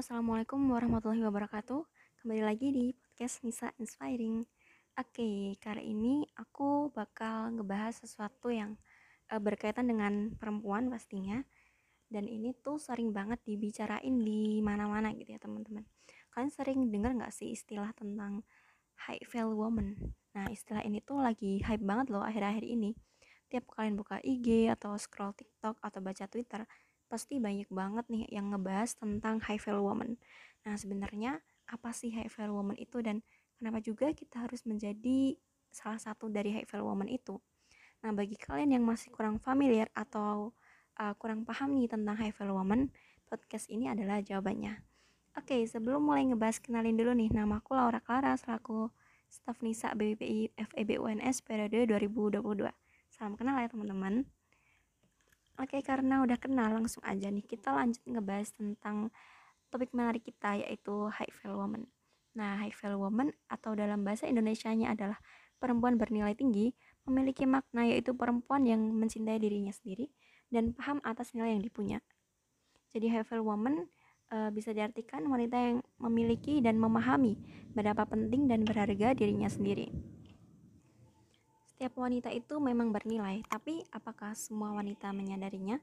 assalamualaikum warahmatullahi wabarakatuh. Kembali lagi di podcast Nisa Inspiring. Oke, kali ini aku bakal ngebahas sesuatu yang uh, berkaitan dengan perempuan pastinya. Dan ini tuh sering banget dibicarain di mana-mana gitu ya teman-teman. Kalian sering dengar nggak sih istilah tentang high value woman? Nah, istilah ini tuh lagi hype banget loh akhir-akhir ini. Tiap kalian buka IG atau scroll TikTok atau baca Twitter, pasti banyak banget nih yang ngebahas tentang high value woman. Nah, sebenarnya apa sih high value woman itu dan kenapa juga kita harus menjadi salah satu dari high value woman itu? Nah, bagi kalian yang masih kurang familiar atau uh, kurang paham nih tentang high value woman, podcast ini adalah jawabannya. Oke, sebelum mulai ngebahas kenalin dulu nih, nama aku Laura Clara selaku staf NISA BPI FEB UNS periode 2022. Salam kenal ya teman-teman. Oke, karena udah kenal langsung aja nih kita lanjut ngebahas tentang topik menarik kita yaitu high value woman. Nah, high value woman atau dalam bahasa Indonesianya adalah perempuan bernilai tinggi memiliki makna yaitu perempuan yang mencintai dirinya sendiri dan paham atas nilai yang dipunya. Jadi high value woman e, bisa diartikan wanita yang memiliki dan memahami berapa penting dan berharga dirinya sendiri. Setiap wanita itu memang bernilai, tapi apakah semua wanita menyadarinya?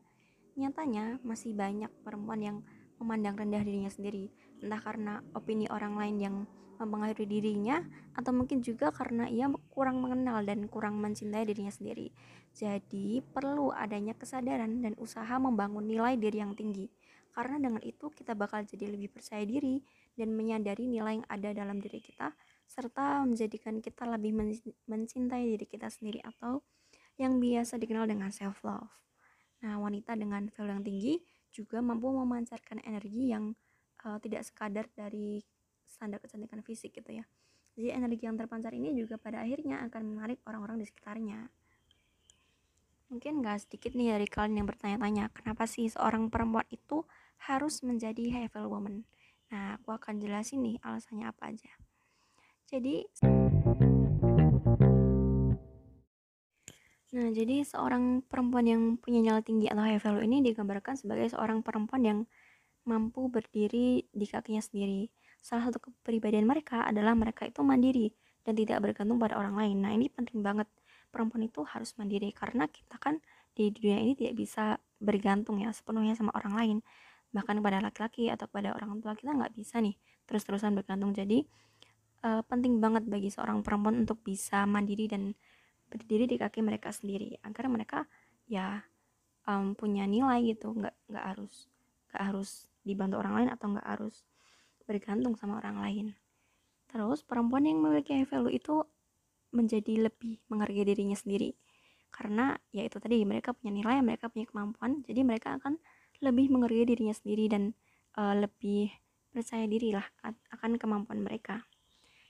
Nyatanya, masih banyak perempuan yang memandang rendah dirinya sendiri, entah karena opini orang lain yang mempengaruhi dirinya, atau mungkin juga karena ia kurang mengenal dan kurang mencintai dirinya sendiri. Jadi, perlu adanya kesadaran dan usaha membangun nilai diri yang tinggi, karena dengan itu kita bakal jadi lebih percaya diri dan menyadari nilai yang ada dalam diri kita serta menjadikan kita lebih mencintai diri kita sendiri atau yang biasa dikenal dengan self love. Nah, wanita dengan value yang tinggi juga mampu memancarkan energi yang uh, tidak sekadar dari standar kecantikan fisik gitu ya. Jadi energi yang terpancar ini juga pada akhirnya akan menarik orang-orang di sekitarnya. Mungkin gak sedikit nih dari kalian yang bertanya-tanya, kenapa sih seorang perempuan itu harus menjadi value woman? Nah, aku akan jelasin nih alasannya apa aja. Jadi Nah, jadi seorang perempuan yang punya nyala tinggi atau high value ini digambarkan sebagai seorang perempuan yang mampu berdiri di kakinya sendiri. Salah satu kepribadian mereka adalah mereka itu mandiri dan tidak bergantung pada orang lain. Nah, ini penting banget. Perempuan itu harus mandiri karena kita kan di dunia ini tidak bisa bergantung ya sepenuhnya sama orang lain. Bahkan pada laki-laki atau pada orang tua kita nggak bisa nih terus-terusan bergantung. Jadi, uh, penting banget bagi seorang perempuan untuk bisa mandiri dan berdiri di kaki mereka sendiri agar mereka ya um, punya nilai gitu. Nggak nggak harus nggak harus dibantu orang lain atau nggak harus bergantung sama orang lain. Terus perempuan yang memiliki high value itu menjadi lebih menghargai dirinya sendiri. Karena ya itu tadi mereka punya nilai mereka punya kemampuan jadi mereka akan lebih menghargai dirinya sendiri dan uh, lebih percaya diri lah akan kemampuan mereka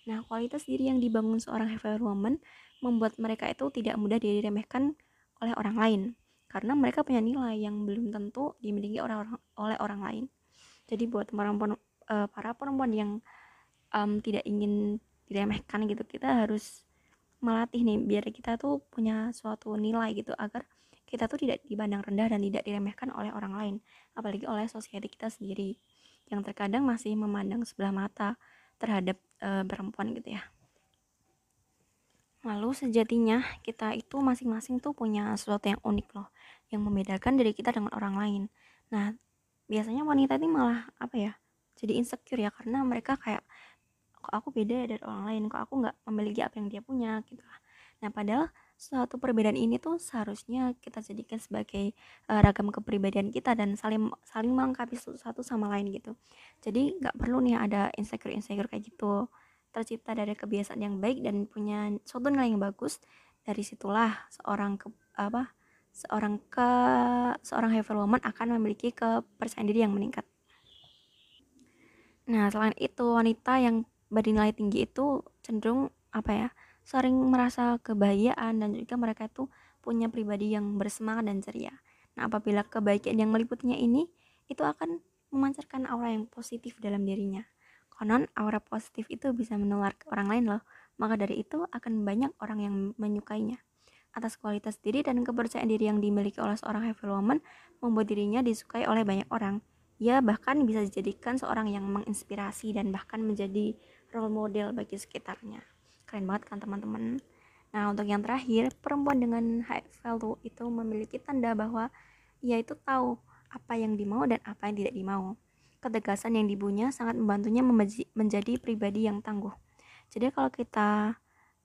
Nah, kualitas diri yang dibangun seorang heavy woman membuat mereka itu tidak mudah diremehkan oleh orang lain karena mereka punya nilai yang belum tentu dimiliki orang, -orang oleh orang lain. Jadi buat perempuan uh, para perempuan yang um, tidak ingin diremehkan gitu, kita harus melatih nih biar kita tuh punya suatu nilai gitu agar kita tuh tidak dipandang rendah dan tidak diremehkan oleh orang lain, apalagi oleh sosial kita sendiri yang terkadang masih memandang sebelah mata terhadap e, perempuan gitu ya. Lalu sejatinya kita itu masing-masing tuh punya sesuatu yang unik loh yang membedakan diri kita dengan orang lain. Nah biasanya wanita ini malah apa ya jadi insecure ya karena mereka kayak kok aku beda dari orang lain? Kok aku nggak memiliki apa yang dia punya? Gitu nah padahal suatu perbedaan ini tuh seharusnya kita jadikan sebagai uh, ragam kepribadian kita dan saling saling melengkapi satu, sama lain gitu. Jadi nggak perlu nih ada insecure insecure kayak gitu. Tercipta dari kebiasaan yang baik dan punya suatu nilai yang bagus. Dari situlah seorang ke apa seorang ke seorang heaven woman akan memiliki kepercayaan diri yang meningkat. Nah selain itu wanita yang bernilai tinggi itu cenderung apa ya sering merasa kebahagiaan dan juga mereka itu punya pribadi yang bersemangat dan ceria. Nah, apabila kebaikan yang meliputinya ini itu akan memancarkan aura yang positif dalam dirinya. Konon aura positif itu bisa menular ke orang lain loh. Maka dari itu akan banyak orang yang menyukainya. Atas kualitas diri dan kepercayaan diri yang dimiliki oleh seorang heavy woman membuat dirinya disukai oleh banyak orang. ia bahkan bisa dijadikan seorang yang menginspirasi dan bahkan menjadi role model bagi sekitarnya keren banget kan teman-teman. Nah untuk yang terakhir perempuan dengan high value itu memiliki tanda bahwa ia itu tahu apa yang dimau dan apa yang tidak dimau. Ketegasan yang dibunya sangat membantunya menjadi pribadi yang tangguh. Jadi kalau kita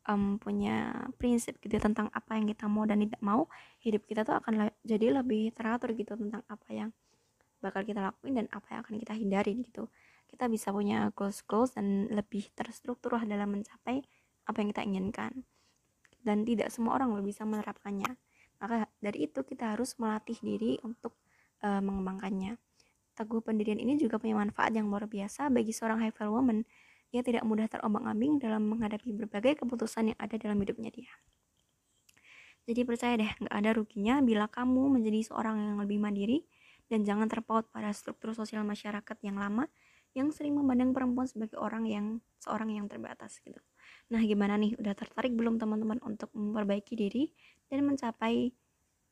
um, punya prinsip gitu ya tentang apa yang kita mau dan tidak mau hidup kita tuh akan jadi lebih teratur gitu tentang apa yang bakal kita lakuin dan apa yang akan kita hindarin gitu. Kita bisa punya goals goals dan lebih terstruktur dalam mencapai apa yang kita inginkan dan tidak semua orang bisa menerapkannya maka dari itu kita harus melatih diri untuk uh, mengembangkannya teguh pendirian ini juga punya manfaat yang luar biasa bagi seorang high value woman ia tidak mudah terombang-ambing dalam menghadapi berbagai keputusan yang ada dalam hidupnya dia. Jadi percaya deh, nggak ada ruginya bila kamu menjadi seorang yang lebih mandiri dan jangan terpaut pada struktur sosial masyarakat yang lama yang sering memandang perempuan sebagai orang yang seorang yang terbatas gitu. Nah, gimana nih? Udah tertarik belum teman-teman untuk memperbaiki diri dan mencapai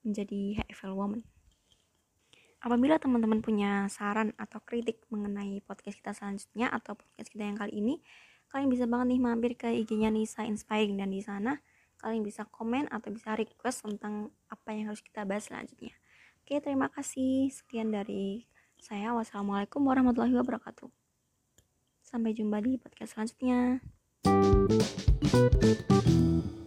menjadi HFL woman? Apabila teman-teman punya saran atau kritik mengenai podcast kita selanjutnya atau podcast kita yang kali ini, kalian bisa banget nih mampir ke IG-nya Nisa Inspiring dan di sana kalian bisa komen atau bisa request tentang apa yang harus kita bahas selanjutnya. Oke, terima kasih. Sekian dari saya. Wassalamualaikum warahmatullahi wabarakatuh. Sampai jumpa di podcast selanjutnya. Thank you.